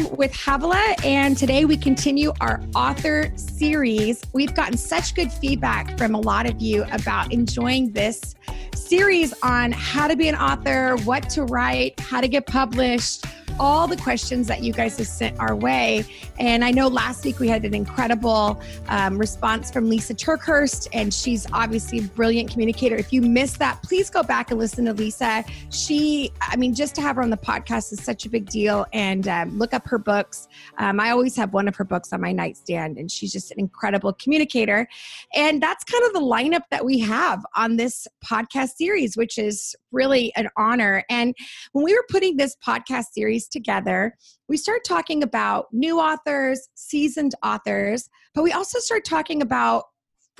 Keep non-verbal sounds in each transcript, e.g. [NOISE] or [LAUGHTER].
home with Havilah, and today we continue our author series. We've gotten such good feedback from a lot of you about enjoying this series on how to be an author, what to write, how to get published all the questions that you guys have sent our way. And I know last week we had an incredible um, response from Lisa TerKeurst, and she's obviously a brilliant communicator. If you missed that, please go back and listen to Lisa. She, I mean, just to have her on the podcast is such a big deal. And um, look up her books. Um, I always have one of her books on my nightstand, and she's just an incredible communicator. And that's kind of the lineup that we have on this podcast series, which is really an honor. And when we were putting this podcast series together, we start talking about new authors, seasoned authors, but we also start talking about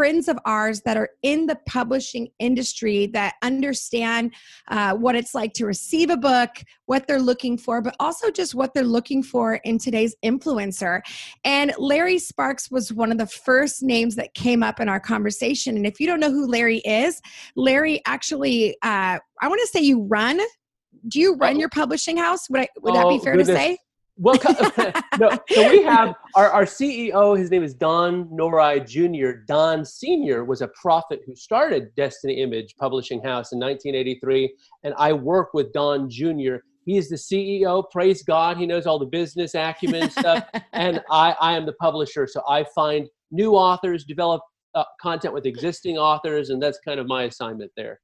friends of ours that are in the publishing industry that understand uh, what it's like to receive a book, what they're looking for, but also just what they're looking for in today's influencer. And Larry Sparks was one of the first names that came up in our conversation. And if you don't know who Larry is, Larry actually, uh, I want to say you run. Do you run oh. your publishing house? Would, I, would oh, that be oh, fair goodness. to say? Well, [LAUGHS] [LAUGHS] no, so we have our, our CEO, his name is Don Nori Jr. Don Sr. was a prophet who started Destiny Image Publishing House in 1983. And I work with Don Jr. He is the CEO. Praise God. He knows all the business acumen stuff. [LAUGHS] and I, I am the publisher. So I find new authors, develop uh, content with existing authors. And that's kind of my assignment there.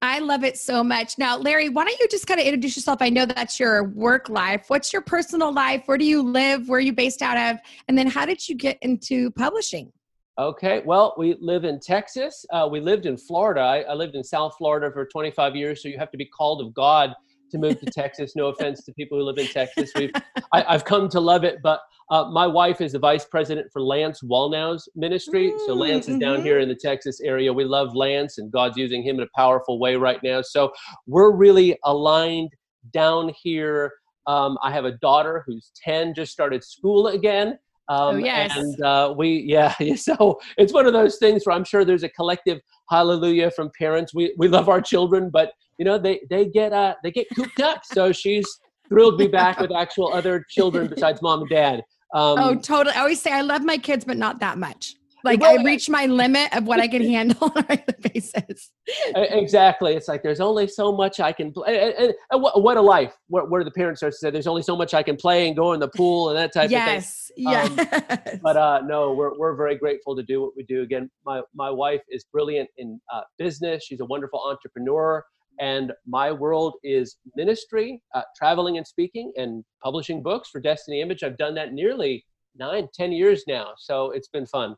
I love it so much. Now, Larry, why don't you just kind of introduce yourself? I know that's your work life. What's your personal life? Where do you live? Where are you based out of? And then how did you get into publishing? Okay, well, we live in Texas. Uh, we lived in Florida. I, I, lived in South Florida for 25 years, so you have to be called of God to move to Texas. No offense to people who live in Texas. We've, [LAUGHS] I, have come to love it, but uh, my wife is the vice president for Lance Wallnau's ministry. Mm, so Lance mm-hmm. is down mm-hmm. here in the Texas area. We love Lance, and God's using him in a powerful way right now. So we're really aligned down here. Um, I have a daughter who's 10, just started school again. Um, oh, yes. And uh, we, yeah, [LAUGHS] so it's one of those things where I'm sure there's a collective hallelujah from parents. We, we love our children, but you know, they, they get, uh, they get cooped up. So she's thrilled to be back with actual other children besides mom and dad. Um, oh, totally. I always say I love my kids, but not that much. Like well, I reach my limit of what I can handle [LAUGHS] on a regular basis. Exactly. It's like there's only so much I can play. And, and what, what, a life. What, where the parents are said, there's only so much I can play and go in the pool and that type yes, of thing. Yes. Yes. Um, but uh, no, we're, we're very grateful to do what we do. Again, my, my wife is brilliant in uh, business. She's a wonderful entrepreneur. And my world is ministry, uh, traveling and speaking, and publishing books for Destiny Image. I've done that nearly nine, ten years now. So it's been fun.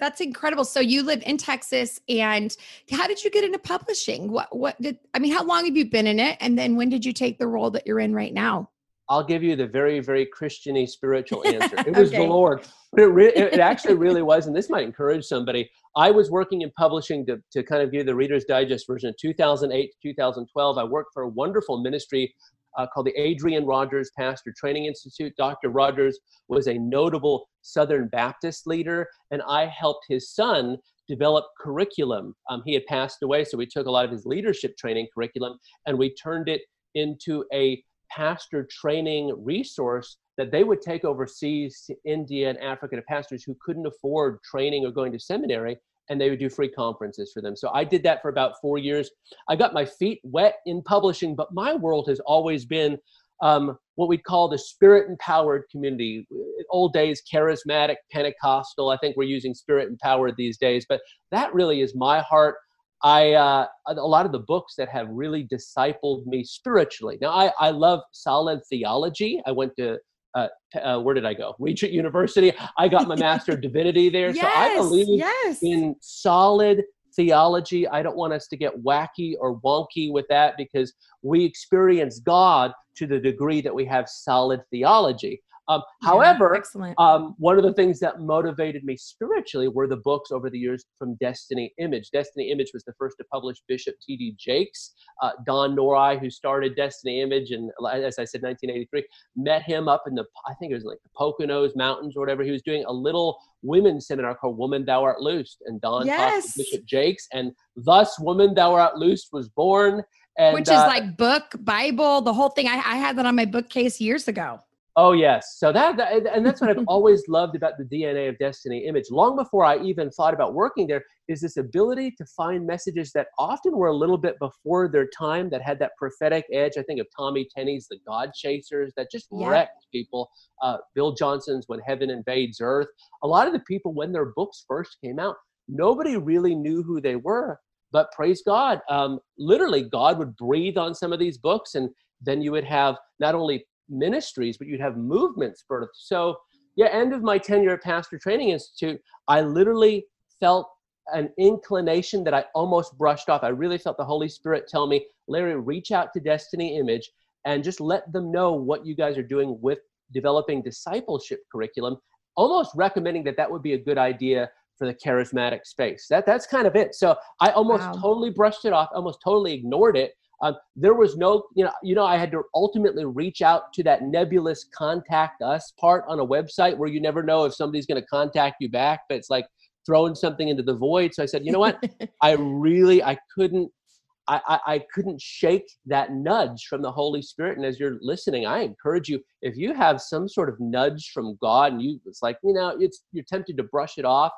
That's incredible. So you live in Texas, and how did you get into publishing? What what did I mean? How long have you been in it? And then when did you take the role that you're in right now? I'll give you the very, very Christiany spiritual answer. [LAUGHS] It was okay. the Lord, but it, re- it actually really was, and this might encourage somebody. I was working in publishing to, to kind of give the Reader's Digest version of 2008 to 2012. I worked for a wonderful ministry uh, called the Adrian Rogers Pastor Training Institute. Dr. Rogers was a notable Southern Baptist leader, and I helped his son develop curriculum. Um, he had passed away, so we took a lot of his leadership training curriculum and we turned it into a pastor training resource that they would take overseas to India and Africa to pastors who couldn't afford training or going to seminary, and they would do free conferences for them. So I did that for about four years. I got my feet wet in publishing, but my world has always been um, what we'd call the spirit empowered community. Old days, charismatic, Pentecostal. I think we're using spirit empowered these days, but that really is my heart. I uh, a lot of the books that have really discipled me spiritually. Now, I, I love solid theology. I went to uh, uh, where did I go? Regent University. I got my Master of Divinity [LAUGHS] there. Yes, so I believe yes. in solid theology. I don't want us to get wacky or wonky with that because we experience God to the degree that we have solid theology. Um, yeah, however, excellent. Um, one of the things that motivated me spiritually were the books over the years from Destiny Image. Destiny Image was the first to publish Bishop T.D. Jakes. Uh, Don Nori, who started Destiny Image, and as I said, 1983, met him up in the, I think it was like the Poconos Mountains or whatever. He was doing a little women's seminar called Woman Thou Art Loosed. And Don yes. talked to Bishop Jakes, and thus Woman Thou Art Loosed was born. And, Which is uh, like book, Bible, the whole thing. I, I had that on my bookcase years ago. Oh yes. So that, that, and that's what I've [LAUGHS] always loved about the DNA of Destiny Image. Long before I even thought about working there, is this ability to find messages that often were a little bit before their time, that had that prophetic edge. I think of Tommy Tenney's The God Chasers, that just yeah. wrecked people. Uh, Bill Johnson's When Heaven Invades Earth. A lot of the people when their books first came out, nobody really knew who they were. But praise God, um, literally, God would breathe on some of these books, and then you would have not only ministries, but you'd have movements birthed. So, yeah, end of my tenure at Pastor Training Institute, I literally felt an inclination that I almost brushed off. I really felt the Holy Spirit tell me, Larry, reach out to Destiny Image and just let them know what you guys are doing with developing discipleship curriculum, almost recommending that that would be a good idea for the charismatic space. That that's kind of it. So I almost wow. totally brushed it off, almost totally ignored it um, there was no, you know, you know, I had to ultimately reach out to that nebulous contact us part on a website where you never know if somebody's going to contact you back, but it's like throwing something into the void. So I said, you know what? [LAUGHS] I really, I couldn't, I, I, I couldn't shake that nudge from the Holy Spirit. And as you're listening, I encourage you, if you have some sort of nudge from God and you, it's like, you know, it's, you're tempted to brush it off,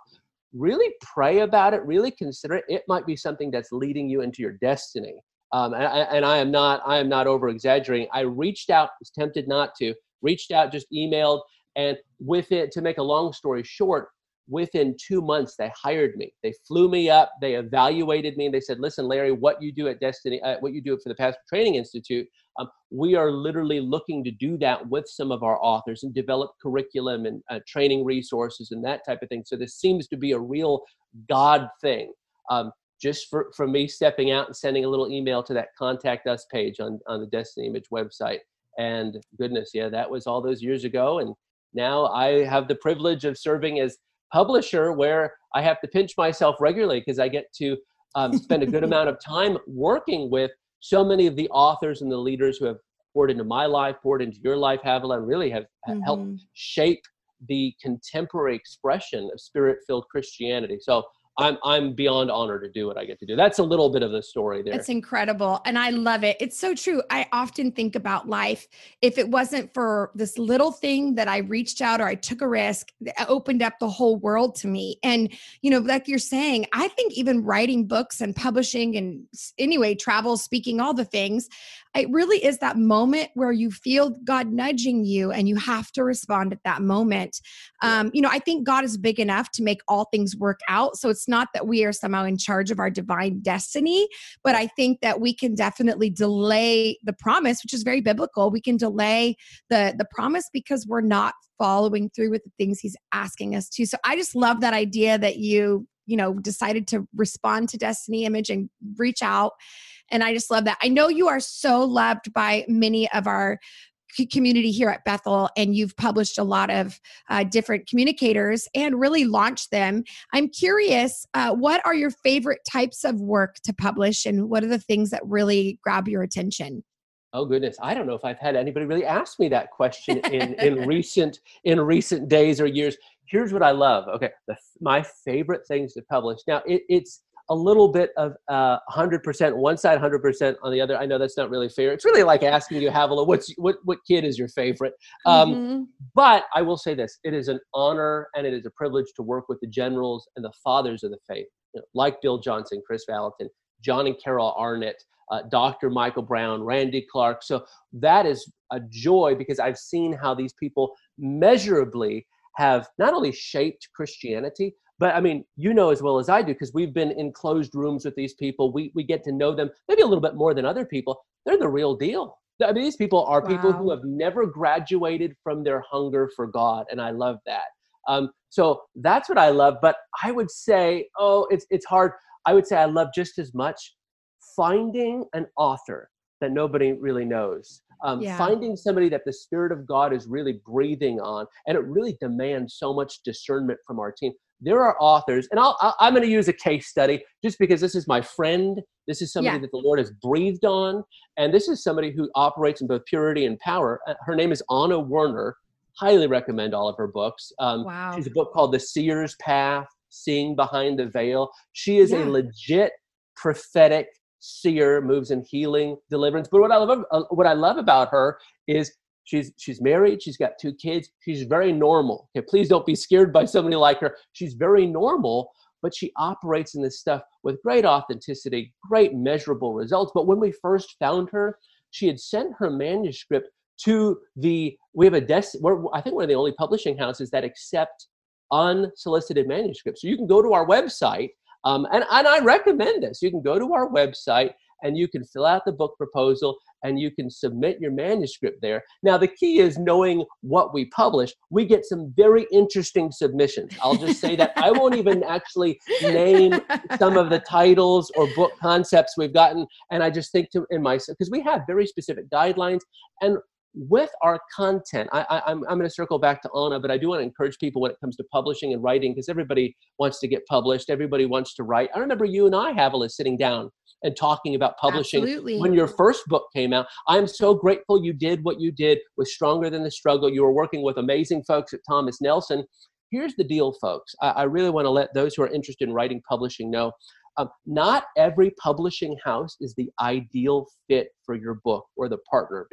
really pray about it, really consider it. It might be something that's leading you into your destiny. Um, and, I, and I am not I am not over exaggerating. I reached out, was tempted not to, reached out, just emailed, and with it to make a long story short, within two months they hired me. They flew me up, they evaluated me, and they said, "Listen, Larry, what you do at Destiny, uh, what you do for the Pastor Training Institute, um, we are literally looking to do that with some of our authors and develop curriculum and uh, training resources and that type of thing. So this seems to be a real God thing." Um, just for, for me stepping out and sending a little email to that contact us page on, on the Destiny Image website. And goodness, yeah, that was all those years ago. And now I have the privilege of serving as publisher where I have to pinch myself regularly because I get to um, spend a good amount of time working with so many of the authors and the leaders who have poured into my life, poured into your life, Havilah, and really have mm-hmm. helped shape the contemporary expression of spirit filled Christianity. So I'm I'm beyond honored to do what I get to do. That's a little bit of the story there. It's incredible and I love it. It's so true. I often think about life if it wasn't for this little thing that I reached out or I took a risk, it opened up the whole world to me. And you know, like you're saying, I think even writing books and publishing and anyway, travel, speaking, all the things, it really is that moment where you feel God nudging you and you have to respond at that moment. Um, you know, I think God is big enough to make all things work out. So it's not that we are somehow in charge of our divine destiny, but I think that we can definitely delay the promise, which is very biblical. We can delay the the promise because we're not following through with the things he's asking us to. So I just love that idea that you you know decided to respond to destiny image and reach out and I just love that. I know you are so loved by many of our community here at Bethel, and you've published a lot of uh, different communicators and really launched them. I'm curious, uh, what are your favorite types of work to publish, and what are the things that really grab your attention? Oh goodness, I don't know if I've had anybody really ask me that question in in [LAUGHS] recent in recent days or years. Here's what I love. Okay, the, my favorite things to publish. Now it, it's a little bit of uh, 100% one side 100% on the other. I know that's not really fair. It's really like asking you Havilah, what's what what kid is your favorite? Um, mm-hmm. but i will say this it is an honor and it is a privilege to work with the generals and the fathers of the faith you know, like bill johnson kris vallotton john and carol arnott uh, dr michael brown randy clark. So that is a joy because i've seen how these people measurably have not only shaped christianity but I mean, you know as well as I do, because we've been in closed rooms with these people. We we get to know them maybe a little bit more than other people. They're the real deal. I mean, these people are wow. people who have never graduated from their hunger for God, and I love that. Um, so that's what I love. But I would say, oh, it's it's hard. I would say I love just as much finding an author that nobody really knows. Um, yeah. Finding somebody that the Spirit of God is really breathing on, and it really demands so much discernment from our team there are authors, and I'll, i am going to use a case study just because this is my friend. This is somebody yeah. that the Lord has breathed on, and this is somebody who operates in both purity and power. Uh, her name is Ana Werner. Highly recommend all of her books. Um, wow. She's a book called The Seer's Path, Seeing Behind the Veil. She is yeah. a legit prophetic seer, moves in healing, deliverance. But what I love, uh, what I love about her is She's she's married. She's got two kids. She's very normal. Okay, please don't be scared by somebody like her. She's very normal, but she operates in this stuff with great authenticity, great measurable results. But when we first found her, she had sent her manuscript to the we have a desk we're, i think we're the only publishing houses that accept unsolicited manuscripts so you can go to our website um, and, and i recommend this you can go to our website and you can fill out the book proposal and you can submit your manuscript there. Now, the key is knowing what we publish. We get some very interesting submissions. I'll just say that I won't even [LAUGHS] actually name some of the [LAUGHS] titles or book concepts we've gotten. And I just think to in myself, because we have very specific guidelines. And with our content, I, I, I'm, I'm going to circle back to Ana, but I do want to encourage people when it comes to publishing and writing because everybody wants to get published. Everybody wants to write. I remember you and I, Havilah, sitting down and talking about publishing Absolutely. when your first book came out. I'm so grateful you did what you did with Stronger Than the Struggle. You were working with amazing folks at Thomas Nelson. Here's the deal, folks. I, I really want to let those who are interested in writing publishing know um, not every publishing house is the ideal fit for your book or the partner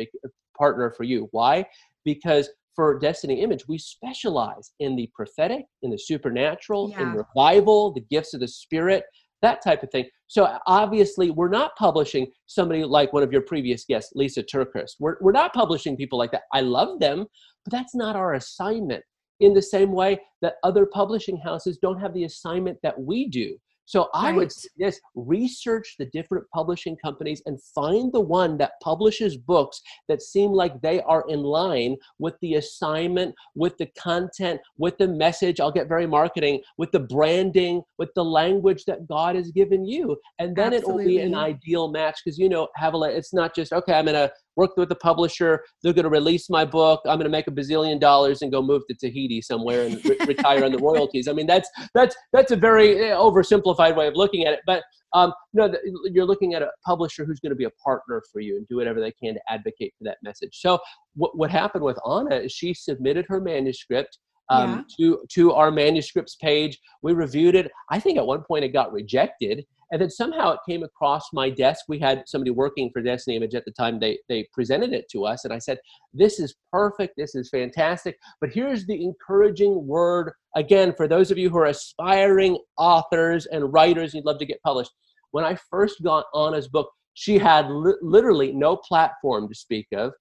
partner for you. Why? Because for Destiny Image, we specialize in the prophetic, in the supernatural, yeah. in revival, the gifts of the Spirit, that type of thing. So obviously, we're not publishing somebody like one of your previous guests, Lisa TerKeurst. We're, we're not publishing people like that. I love them, but that's not our assignment. In the same way that other publishing houses don't have the assignment that we do. So I right. would yes, research the different publishing companies and find the one that publishes books that seem like they are in line with the assignment, with the content, with the message. I'll get very marketing, with the branding, with the language that God has given you. And then Absolutely. it will be an ideal match because you know, Havilah, it's not just okay, I'm gonna work with the publisher. They're going to release my book. I'm going to make a bazillion dollars and go move to Tahiti somewhere and re- [LAUGHS] retire on the royalties. I mean, that's that's that's a very eh, oversimplified way of looking at it. But um, no, you're looking at a publisher who's going to be a partner for you and do whatever they can to advocate for that message. So what what happened with Ana is she submitted her manuscript. Um, yeah. to to our manuscripts page. We reviewed it. I think at one point it got rejected, and then somehow it came across my desk. We had somebody working for Destiny Image at the time. They, they presented it to us, and I said, This is perfect. This is fantastic. But here's the encouraging word again for those of you who are aspiring authors and writers, and you'd love to get published. When I first got Ana's book, she had li- literally no platform to speak of.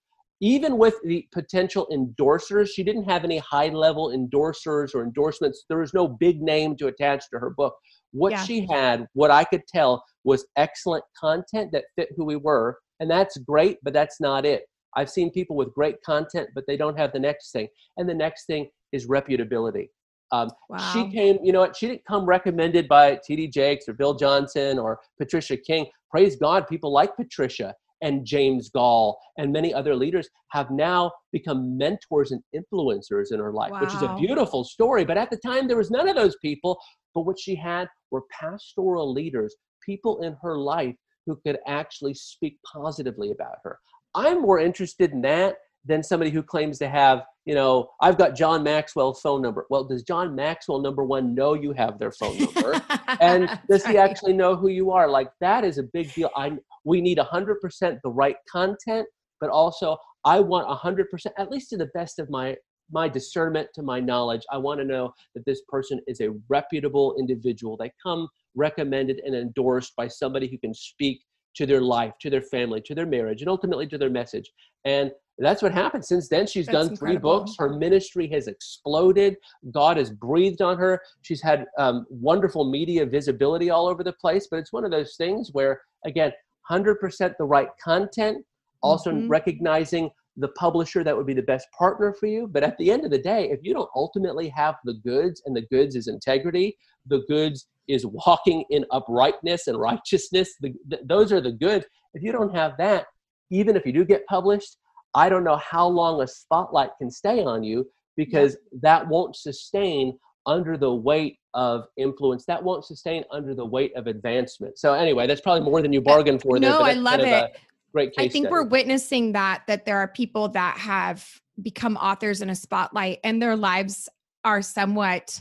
Even with the potential endorsers, she didn't have any high level endorsers or endorsements. There was no big name to attach to her book. What yeah. she had, what I could tell, was excellent content that fit who we were. And that's great, but that's not it. I've seen people with great content, but they don't have the next thing. And the next thing is reputability. Um, wow. She came, you know what? She didn't come recommended by T.D. Jakes or Bill Johnson or Patricia King. Praise God, people like Patricia and James Goll and many other leaders have now become mentors and influencers in her life, wow. which is a beautiful story. But at the time, there was none of those people. But what she had were pastoral leaders, people in her life who could actually speak positively about her. I'm more interested in that than somebody who claims to have, you know, I've got John Maxwell's phone number. Well, does John Maxwell, number one, know you have their phone [LAUGHS] number? and does he actually know who you are? Like, that is a big deal. I, we need 100% the right content, but also I want 100%, at least to the best of my my discernment to my knowledge i want to know that this person is a reputable individual they come recommended and endorsed by somebody who can speak to their life to their family to their marriage and ultimately to their message and that's what happened since then she's that's done incredible. three books her ministry has exploded god has breathed on her she's had um, wonderful media visibility all over the place but it's one of those things where again 100% the right content also mm-hmm. recognizing the publisher that would be the best partner for you. But at the end of the day, if you don't ultimately have the goods, and the goods is integrity, the goods is walking in uprightness and righteousness, the, the, those are the goods. If you don't have that, even if you do get published, I don't know how long a spotlight can stay on you because that won't sustain under the weight of influence. That won't sustain under the weight of advancement. So anyway, that's probably more than you bargained for. No, there, I love it great I think study. we're witnessing that that there are people that have become authors in a spotlight and their lives are somewhat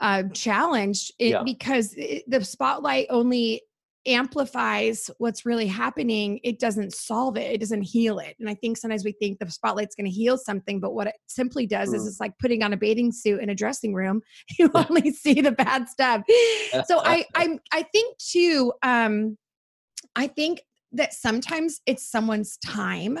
uh, challenged yeah. because it, the spotlight only amplifies what's really happening, it doesn't solve it. It doesn't heal it. And I think sometimes we think the spotlight's going to heal something, but what it simply does mm. is it's like putting on a bathing suit in a dressing room. [LAUGHS] You only see the bad stuff. So I I I think too um I think that sometimes it's someone's time.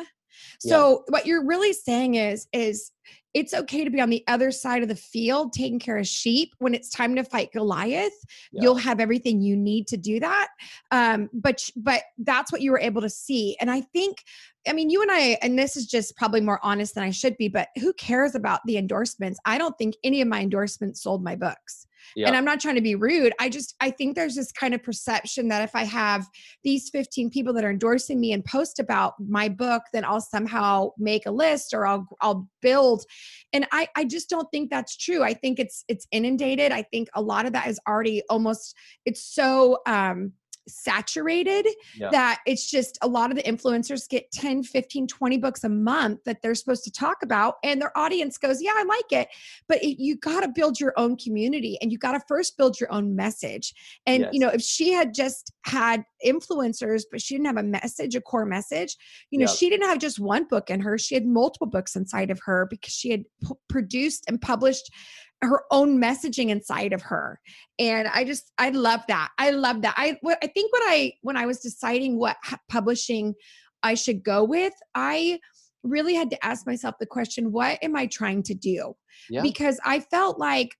So yeah. what you're really saying is is it's okay to be on the other side of the field taking care of sheep. When it's time to fight goliath yeah. you'll have everything you need to do that. Um, but but that's what you were able to see. And i think i mean you and i and this is just probably more honest than i should be but who cares about the endorsements? I don't think any of my endorsements sold my books yeah. and i'm not trying to be rude. I just i think there's this kind of perception that if i have these 15 people that are endorsing me and post about my book then i'll somehow make a list or i'll i'll build. And i i just don't think that's true. I think it's it's inundated. I think a lot of that is already almost it's so um saturated yeah. that it's just a lot of the influencers get 10 15 20 books a month that they're supposed to talk about and their audience goes yeah i like it but it, you got to build your own community and you got to first build your own message and yes. you know if she had just had influencers but she didn't have a message a core message you know she didn't have just one book in her she had multiple books inside of her because she had p- produced and published her own messaging inside of her. And i just i love that. I love that. I i think what i when i was deciding what publishing i should go with i really had to ask myself the question what am i trying to do? Yeah. because i felt like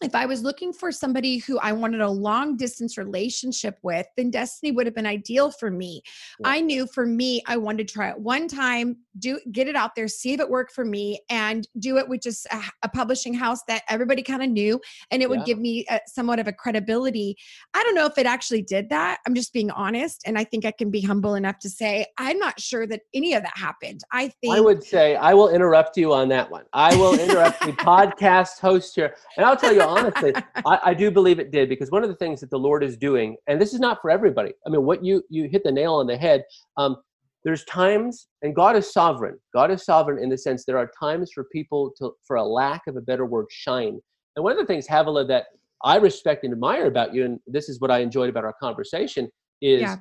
if I was looking for somebody who I wanted a long distance relationship with, then Destiny would have been ideal for me. Yeah. I knew for me, I wanted to try it one time, do get it out there, see if it worked for me, and do it with just a, a publishing house that everybody kind of knew, and it would give me a, somewhat of a credibility. I don't know if it actually did that. I'm just being honest, and I think I can be humble enough to say I'm not sure that any of that happened. I think I would say I will interrupt you on that one. I will interrupt the [LAUGHS] podcast host here, and I'll tell you honestly, I, I, do believe it did because one of the things that the Lord is doing, and this is not for everybody. I mean, what you you hit the nail on the head. Um, there's times, and God is sovereign. God is sovereign in the sense there are times for people to, for a lack of a better word, shine. And one of the things, Havilah, that I respect and admire about you, and this is what I enjoyed about our conversation, is yeah.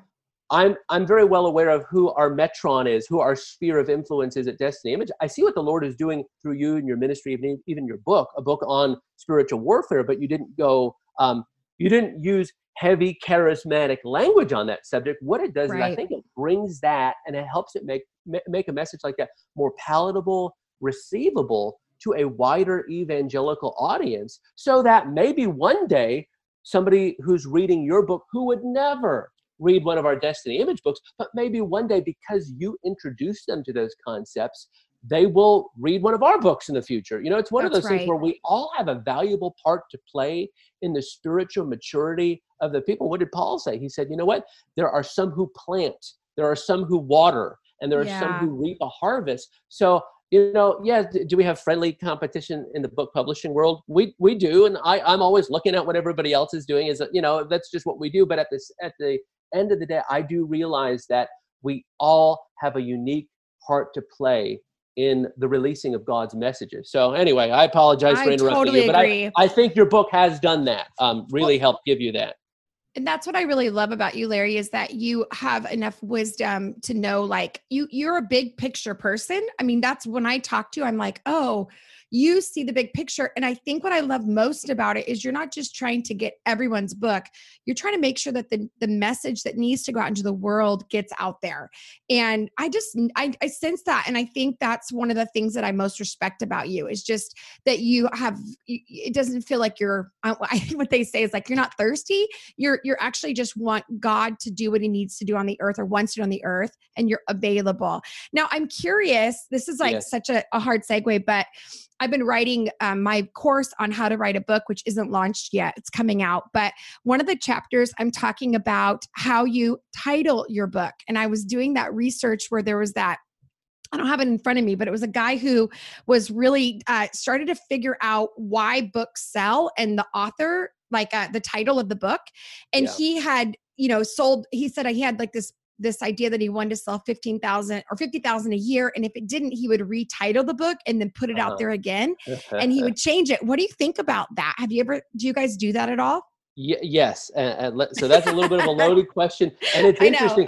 I'm I'm very well aware of who our metron is, who our sphere of influence is at Destiny Image. I see what the Lord is doing through you and your ministry, even even your book, a book on spiritual warfare. But you didn't go, um, you didn't use heavy charismatic language on that subject. What it does right. is I think it brings that and it helps it make make a message like that more palatable, receivable to a wider evangelical audience, so that maybe one day somebody who's reading your book who would never read one of our Destiny Image books, but maybe one day because you introduce them to those concepts, they will read one of our books in the future. You know, it's one That's of those right. things where we all have a valuable part to play in the spiritual maturity of the people. What did Paul say? He said, you know what? There are some who plant, there are some who water, and there are yeah. some who reap a harvest. So you know, yeah, do we have friendly competition in the book publishing world? We we do, and I I'm always looking at what everybody else is doing. Is you know that's just what we do. But at this at the end of the day, I do realize that we all have a unique part to play in the releasing of God's messages. So anyway, I apologize I for interrupting totally you, but I, I think your book has done that. Um, really well, helped give you that. And that's what I really love about you, Larry, is that you have enough wisdom to know like you you're a big picture person. I mean, that's when I talk to you, I'm like, oh, you see the big picture. And I think what I love most about it is you're not just trying to get everyone's book, you're trying to make sure that the, the message that needs to go out into the world gets out there. And I just, I, I sense that. And I think that's one of the things that I most respect about you is just that you have, it doesn't feel like you're, [LAUGHS] I, what they say is like, you're not thirsty. You're, you're actually just want God to do what he needs to do on the earth or wants to do on the earth and you're available. Now I'm curious, this is like yes. such a, a hard segue, but I've been writing um, my course on how to write a book, which isn't launched yet. It's coming out. But one of the chapters, I'm talking about how you title your book. And I was doing that research where there was that I don't have it in front of me, but it was a guy who was really uh, started to figure out why books sell and the author, like uh, the title of the book. And yeah. he had, you know, sold, he said he had like this this idea that he wanted to sell 15,000 or 50,000 a year. And if it didn't, he would retitle the book and then put it uh-huh. out there again [LAUGHS] and he would change it. What do you think about that? Have you ever, do you guys do that at all? Y- yes, and, and so that's a little bit of a loaded [LAUGHS] question, and it's interesting.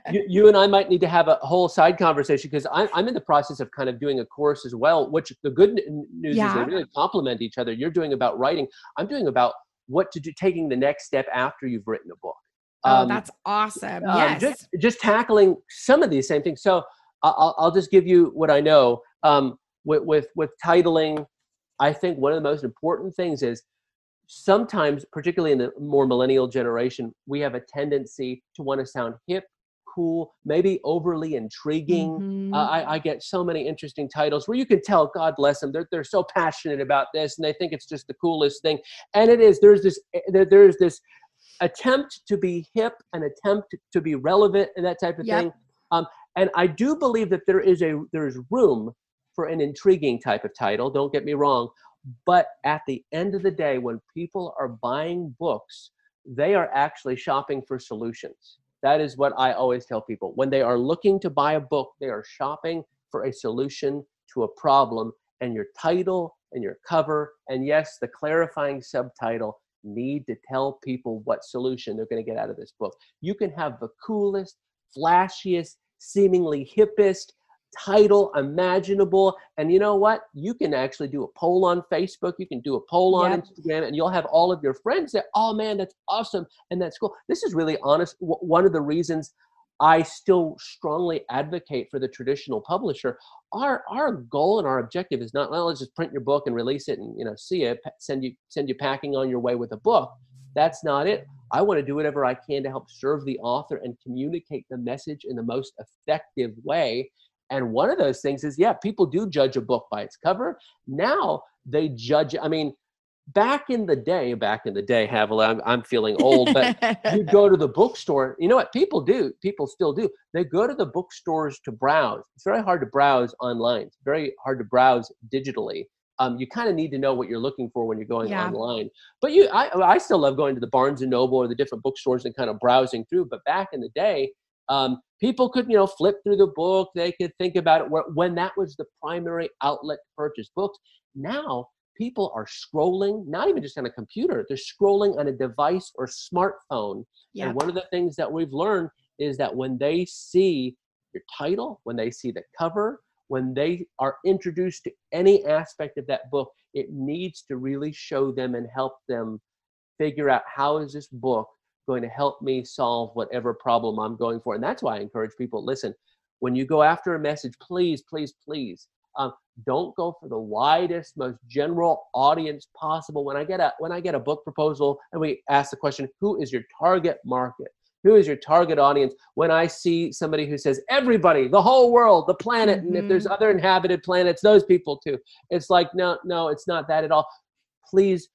[LAUGHS] you, you, and I might need to have a whole side conversation because I'm, I'm in the process of kind of doing a course as well. Which the good news yeah. is they really complement each other. You're doing about writing. I'm doing about what to do, taking the next step after you've written a book. Oh, um, that's awesome! Um, yes, just just tackling some of these same things. So I'll, I'll just give you what I know um, with, with with titling. I think one of the most important things is sometimes, particularly in the more millennial generation, we have a tendency to want to sound hip, cool, maybe overly intriguing. Mm-hmm. Uh, I, I, get so many interesting titles where you can tell, God bless them, they're, they're so passionate about this and they think it's just the coolest thing. And it is. There's this. Eh, there, there's this attempt to be hip, an attempt to be relevant, and that type of yep. thing. Um, and I do believe that there is a there is room for an intriguing type of title. Don't get me wrong, but at the end of the day, when people are buying books, they are actually shopping for solutions. That is what I always tell people. When they are looking to buy a book, they are shopping for a solution to a problem, and your title and your cover, and yes, the clarifying subtitle need to tell people what solution they're going to get out of this book. You can have the coolest, flashiest, seemingly hippest, title imaginable. And you know what? You can actually do a poll on Facebook. You can do a poll on yep. Instagram, and you'll have all of your friends say, "Oh man, that's awesome!" And that's cool. This is really honest. One of the reasons I still strongly advocate for the traditional publisher. Our our goal and our objective is not well, let's just print your book and release it, and you know, see it, send you send you packing on your way with a book. That's not it. I want to do whatever I can to help serve the author and communicate the message in the most effective way. And one of those things is, yeah, people do judge a book by its cover. Now they judge, I mean, back in the day, back in the day, Havilah, I'm, I'm feeling old, but you go to the bookstore. You know what people do? People still do. They go to the bookstores to browse. It's very hard to browse online. It's very hard to browse digitally. Um, you kind of need to know what you're looking for when you're going yeah. online. But you, I, I still love going to the Barnes and Noble or the different bookstores and kind of browsing through. But back in the day, um, people could you know flip through the book they could think about it when that was the primary outlet to purchase books now people are scrolling not even just on a computer they're scrolling on a device or smartphone and one of the things that we've learned is that when they see your title when they see the cover when they are introduced to any aspect of that book it needs to really show them and help them figure out how is this book going to help me solve whatever problem I'm going for. And that's why I encourage people listen, when you go after a message, please, please, please um, don't go for the widest, most general audience possible. When I get a when I get a book proposal and we ask the question, who is your target market? Who is your target audience? When I see somebody who says everybody, the whole world, the planet, mm-hmm. and if there's mm-hmm. other inhabited planets, those people too. It's like no, no, it's not that at all. Please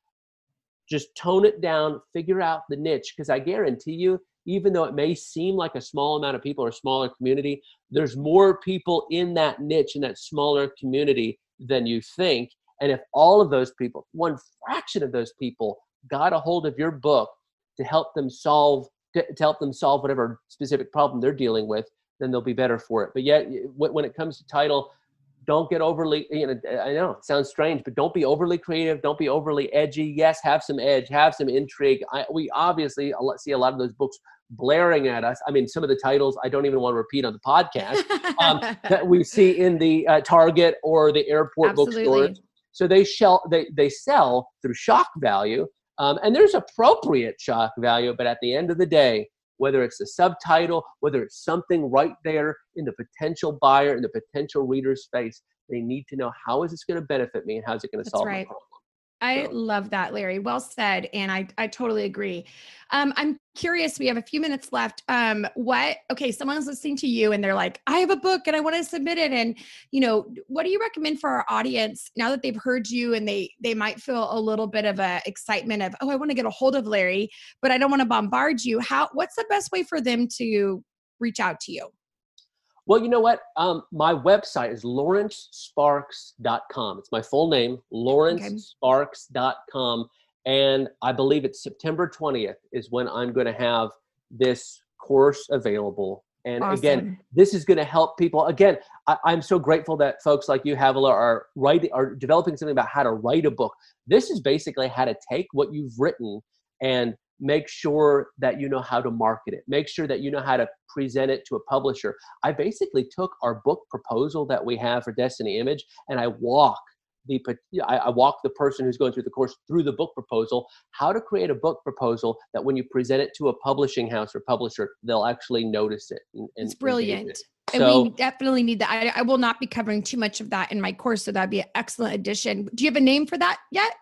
just tone it down, figure out the niche, because I guarantee you, even though it may seem like a small amount of people or a smaller community, there's more people in that niche in that smaller community than you think. And if all of those people, one fraction of those people, got a hold of your book to help them solve to, help them solve whatever specific problem they're dealing with, then they'll be better for it. But yet, when it comes to title, don't get overly you know i know it sounds strange but don't be overly creative don't be overly edgy. Yes have some edge have some intrigue. I, we obviously see a lot of those books blaring at us. I mean some of the titles i don't even want to repeat on the podcast um, [LAUGHS] that we see in the uh, target or the airport Absolutely. bookstores. So they sell they, they sell through shock value um, and there's appropriate shock value but at the end of the day whether it's a subtitle, whether it's something right there in the potential buyer, in the potential reader's face. They need to know how is this going to benefit me and how is it going to solve right. my problem. I love that, Larry. Well said. And I, I totally agree. Um, I'm curious, we have a few minutes left. Um, what, okay, someone's listening to you and they're like, I have a book and I want to submit it. And, you know, what do you recommend for our audience now that they've heard you and they, they might feel a little bit of a excitement of, oh, I want to get a hold of Larry, but I don't want to bombard you. How, what's the best way for them to reach out to you? Well, you know what? Um, my website is lawrencesparks.com. It's my full name, lawrencesparks.com. And I believe it's September 20th is when I'm going to have this course available. And awesome. again, this is going to help people. Again, I, am so grateful that folks like you, Havilah, are writing, are developing something about how to write a book. This is basically how to take what you've written and make sure that you know how to market it make sure that you know how to present it to a publisher i basically took our book proposal that we have for destiny image and i walk the I walk the person who's going through the course through the book proposal, how to create a book proposal that when you present it to a publishing house or publisher, they'll actually notice it. And, and it's brilliant. It. And so, we definitely need that. I, I, will not be covering too much of that in my course, so that'd be an excellent addition. Do you have a name for that yet?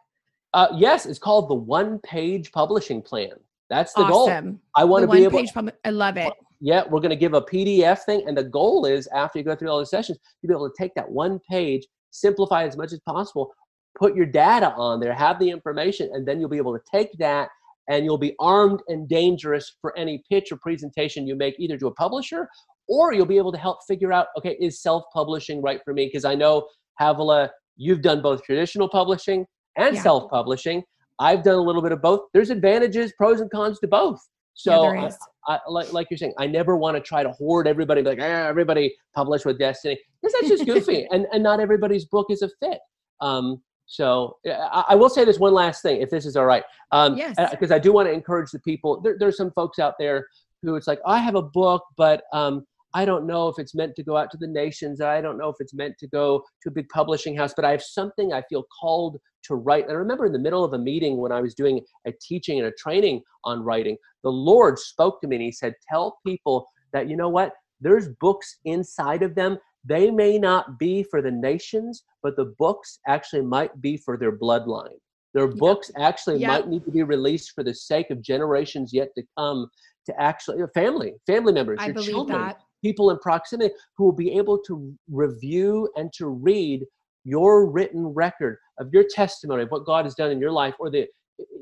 Uh, yes, it's called the One Page Publishing Plan. That's the awesome. goal. I want to be able. Page pub- I love it. Yeah, we're going to give a PDF thing, and the goal is after you go through all the sessions, you'll be able to take that one page, simplify as much as possible, put your data on there, have the information, and then you'll be able to take that and you'll be armed and dangerous for any pitch or presentation you make either to a publisher or you'll be able to help figure out okay is self-publishing right for me because i know havilah you've done both traditional publishing and yeah. self-publishing i've done a little bit of both there's advantages pros and cons to both so yeah, I, I, like, like you're saying i never want to try to hoard everybody like ah, everybody publish with destiny because that's just goofy [LAUGHS] and, and not everybody's book is a fit um, so I, I, will say this one last thing, if this is all right. Um, yes. Because I do want to encourage the people. There, there's some folks out there who it's like, I have a book, but um, I don't know if it's meant to go out to the nations. I don't know if it's meant to go to a big publishing house, but I have something I feel called to write. And I remember in the middle of a meeting when I was doing a teaching and a training on writing, the Lord spoke to me and He said, Tell people that, you know what? There's books inside of them. They may not be for the nations, but the books actually might be for their bloodline. Their books actually yep. might need to be released for the sake of generations yet to come to actually uh, family, family members, I your children. That people in proximity who will be able to review and to read your written record of your testimony of what God has done in your life or the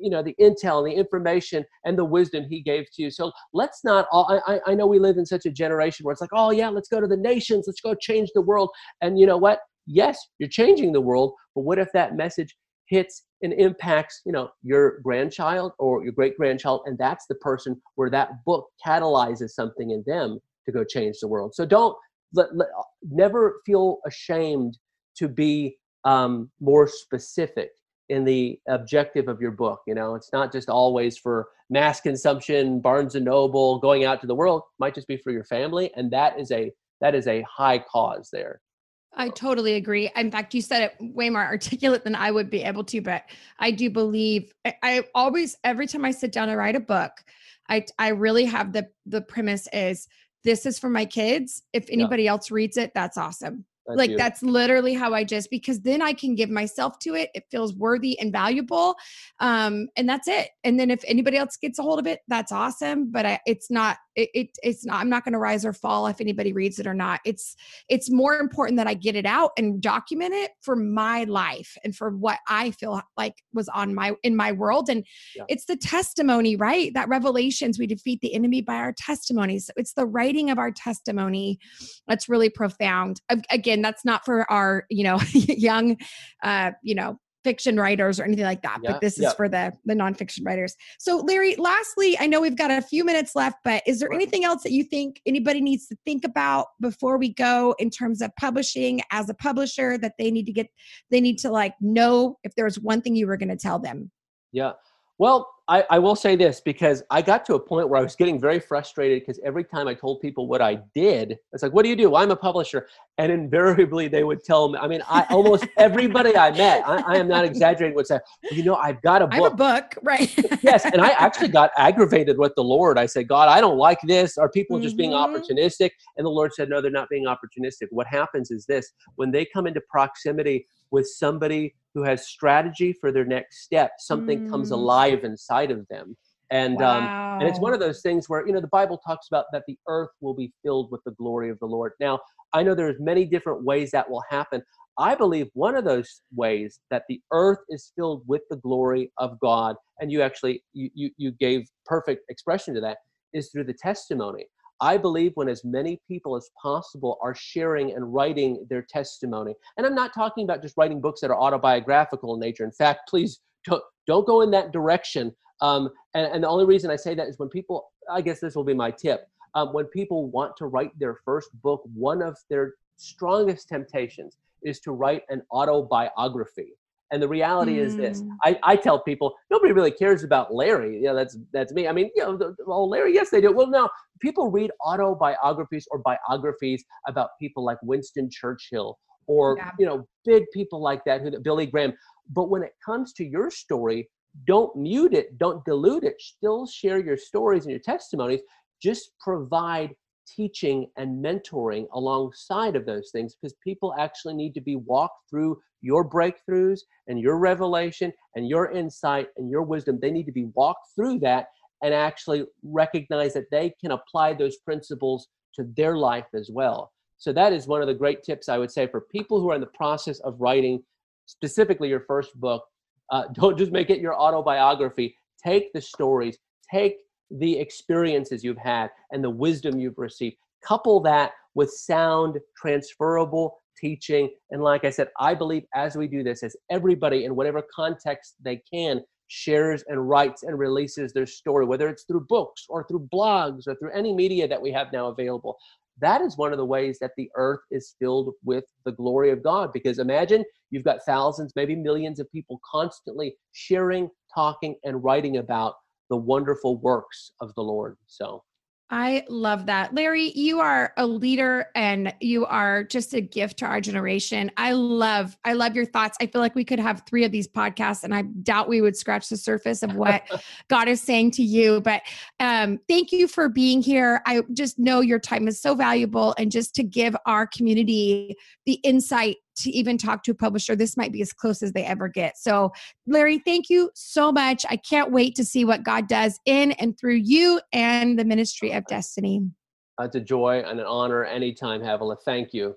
you know the intel and the information and the wisdom he gave to you. So let's not all I, I know we live in such a generation where it's like oh yeah let's go to the nations let's go change the world. And you know what? Yes you're changing the world but what if that message hits and impacts you know your grandchild or your great grandchild and that's the person where that book catalyzes something in them to go change the world. So don't let, let, never feel ashamed to be um, more specific in the objective of your book. You know, it's not just always for mass consumption, Barnes and Noble, going out to the world. It might just be for your family, and that is a that is a high cause there. I totally agree. In fact, you said it way more articulate than I would be able to, but I do believe I, I always every time I sit down to write a book, I I really have the the premise is this is for my kids. If anybody yeah. else reads it, that's awesome like you. that's literally how I just because then I can give myself to it. It feels worthy and valuable. Um, and that's it. And then if anybody else gets a hold of it, that's awesome. But I, it's not, it, it it's not, I'm not going to rise or fall if anybody reads it or not. It's, it's more important that I get it out and document it for my life and for what I feel like was on my, in my world. And yeah. it's the testimony, right? That revelations, we defeat the enemy by our testimonies. So it's the writing of our testimony that's really profound. Again, that's not for our you know [LAUGHS] young uh you know fiction writers or anything like that yeah, but this yeah. is for the the nonfiction writers. So larry lastly i know we've got a few minutes left but is there anything else that you think anybody needs to think about before we go in terms of publishing as a publisher that they need to get they need to like know if there's one thing you were going to tell them? Yeah well, I, I, will say this because I got to a point where I was getting very frustrated because every time I told people what I did, it's like, what do you do? I'm a publisher. And invariably they would tell me, I mean, I almost [LAUGHS] everybody I met, I, I, am not exaggerating, would say, you know, I've got a book. I have a book, right? yes. And I actually got aggravated with the Lord. I said, God, I don't like this. Are people mm-hmm. just being mm-hmm. opportunistic? And the Lord said, no, they're not being opportunistic. What happens is this when they come into proximity with somebody who has strategy for their next step something mm. comes alive inside of them and wow. um, and it's one of those things where you know the bible talks about that the earth will be filled with the glory of the lord now i know there's many different ways that will happen i believe one of those ways that the earth is filled with the glory of god and you actually you you, you gave perfect expression to that is through the testimony I believe when as many people as possible are sharing and writing their testimony, and I'm not talking about just writing books that are autobiographical in nature. In fact, please don't, don't go in that direction. Um, and, and, the only reason I say that is when people, I guess this will be my tip, um, when people want to write their first book, one of their strongest temptations is to write an autobiography. And the reality mm. is this: mm. I, I tell people nobody really cares about Larry. Yeah, that's that's me. I mean, you know, the, well, Larry, yes, they do. Well, no, people read autobiographies or biographies about people like Winston Churchill or yeah. you know, big people like that, who Billy Graham. But when it comes to your story, don't mute it, don't dilute it. Still share your stories and your testimonies. Just provide teaching and mentoring alongside of those things because people actually need to be walked through your breakthroughs and your revelation and your insight and your wisdom. They need to be walked through that and actually recognize that they can apply those principles to their life as well. So, that is one of the great tips I would say for people who are in the process of writing specifically your first book. Uh, [LAUGHS] don't just make it your autobiography. Take the stories, take the experiences you've had and the wisdom you've received. Couple that with sound, transferable teaching. And like I said, I believe as we do this, as everybody in whatever context they can shares and writes and releases their story, whether it's through books or through blogs or through any media that we have now available. That is one of the ways that the earth is filled with the glory of God. Because imagine you've got thousands, maybe millions of people constantly sharing, talking, and writing about the wonderful works of the Lord. So I love that. Larry, you are a leader and you are just a gift to our generation. I love I love your thoughts. I feel like we could have 3 of these podcasts and I doubt we would scratch the surface of what [LAUGHS] God is saying to you, but um thank you for being here. I just know your time is so valuable and just to give our community the insight to even talk to a publisher, this might be as close as they ever get. So, Larry, thank you so much. I can't wait to see what God does in and through you and the ministry of destiny. It's a joy and an honor anytime, Havilah. Thank you.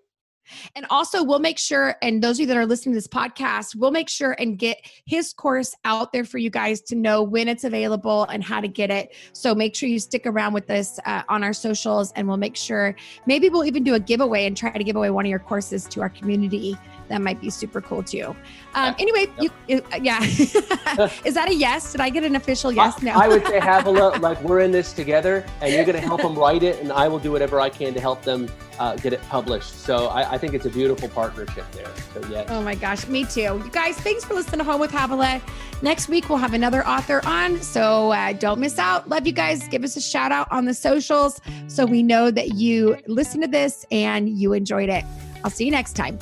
And also, we'll make sure, and those of you that are listening to this podcast, we'll make sure and get his course out there for you guys to know when it's available and how to get it. So make sure you stick around with us uh, on our socials, and we'll make sure maybe we'll even do a giveaway and try to give away one of your courses to our community that might be super cool too. Um, anyway, yep. you, yeah. [LAUGHS] Is that a yes? Did I get an official yes? No. I would say Havilah, [LAUGHS] like we're in this together and you're going to help them write it and I will do whatever I can to help them uh, get it published. So I, I, think it's a beautiful partnership there. So yes. Oh my gosh, me too. You guys, thanks for listening to Home with Havilah. Next week we'll have another author on, so uh, don't miss out. Love you guys. Give us a shout out on the socials so we know that you listened to this and you enjoyed it. I'll see you next time.